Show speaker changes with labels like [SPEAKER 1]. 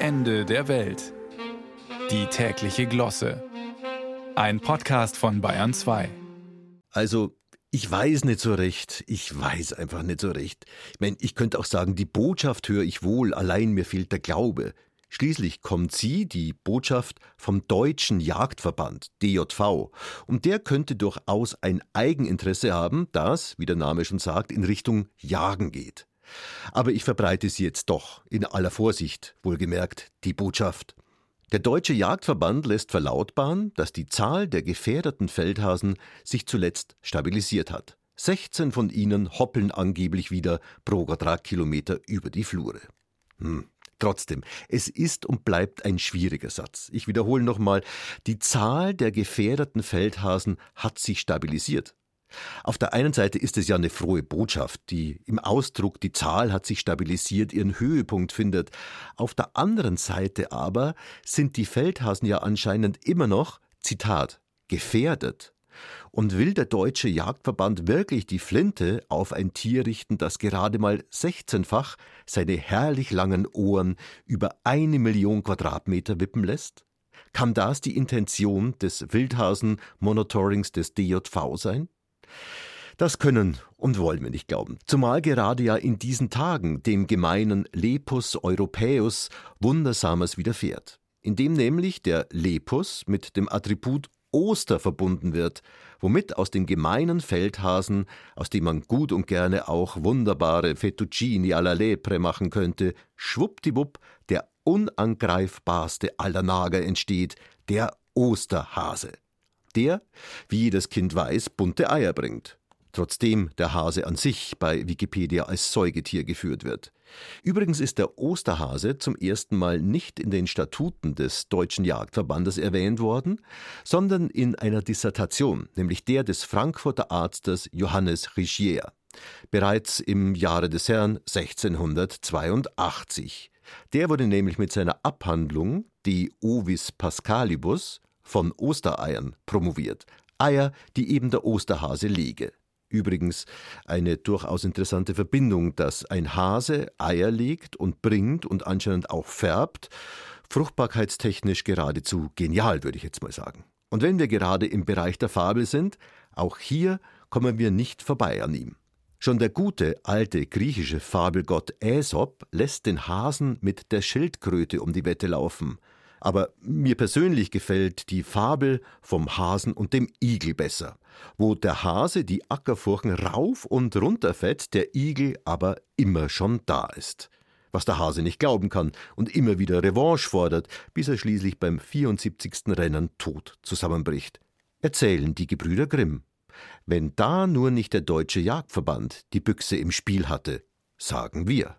[SPEAKER 1] Ende der Welt. Die tägliche Glosse. Ein Podcast von Bayern 2.
[SPEAKER 2] Also, ich weiß nicht so recht. Ich weiß einfach nicht so recht. Ich meine, ich könnte auch sagen, die Botschaft höre ich wohl, allein mir fehlt der Glaube. Schließlich kommt sie, die Botschaft, vom Deutschen Jagdverband, DJV, und der könnte durchaus ein Eigeninteresse haben, das, wie der Name schon sagt, in Richtung Jagen geht. Aber ich verbreite sie jetzt doch, in aller Vorsicht, wohlgemerkt, die Botschaft. Der Deutsche Jagdverband lässt verlautbaren, dass die Zahl der gefährdeten Feldhasen sich zuletzt stabilisiert hat. 16 von ihnen hoppeln angeblich wieder pro Quadratkilometer über die Flure. Hm. Trotzdem, es ist und bleibt ein schwieriger Satz. Ich wiederhole nochmal, die Zahl der gefährdeten Feldhasen hat sich stabilisiert. Auf der einen Seite ist es ja eine frohe Botschaft, die im Ausdruck, die Zahl hat sich stabilisiert, ihren Höhepunkt findet. Auf der anderen Seite aber sind die Feldhasen ja anscheinend immer noch, Zitat, gefährdet. Und will der Deutsche Jagdverband wirklich die Flinte auf ein Tier richten, das gerade mal 16-fach seine herrlich langen Ohren über eine Million Quadratmeter wippen lässt? Kann das die Intention des Wildhasen-Monitorings des DJV sein? Das können und wollen wir nicht glauben. Zumal gerade ja in diesen Tagen dem gemeinen Lepus europaeus Wundersames widerfährt, indem nämlich der Lepus mit dem Attribut Oster verbunden wird, womit aus den gemeinen Feldhasen, aus dem man gut und gerne auch wunderbare Fettuccini alla Lepre machen könnte, schwuppdiwupp der unangreifbarste aller Nager entsteht, der Osterhase der, wie jedes Kind weiß, bunte Eier bringt. Trotzdem der Hase an sich bei Wikipedia als Säugetier geführt wird. Übrigens ist der Osterhase zum ersten Mal nicht in den Statuten des Deutschen Jagdverbandes erwähnt worden, sondern in einer Dissertation, nämlich der des Frankfurter Arztes Johannes Richier, bereits im Jahre des Herrn 1682. Der wurde nämlich mit seiner Abhandlung Die Ovis Pascalibus von Ostereiern promoviert. Eier, die eben der Osterhase lege. Übrigens eine durchaus interessante Verbindung, dass ein Hase Eier legt und bringt und anscheinend auch färbt. Fruchtbarkeitstechnisch geradezu genial, würde ich jetzt mal sagen. Und wenn wir gerade im Bereich der Fabel sind, auch hier kommen wir nicht vorbei an ihm. Schon der gute alte griechische Fabelgott Aesop lässt den Hasen mit der Schildkröte um die Wette laufen. Aber mir persönlich gefällt die Fabel vom Hasen und dem Igel besser, wo der Hase die Ackerfurchen rauf und runter fährt, der Igel aber immer schon da ist. Was der Hase nicht glauben kann und immer wieder Revanche fordert, bis er schließlich beim 74. Rennen tot zusammenbricht. Erzählen die Gebrüder Grimm. Wenn da nur nicht der Deutsche Jagdverband die Büchse im Spiel hatte, sagen wir.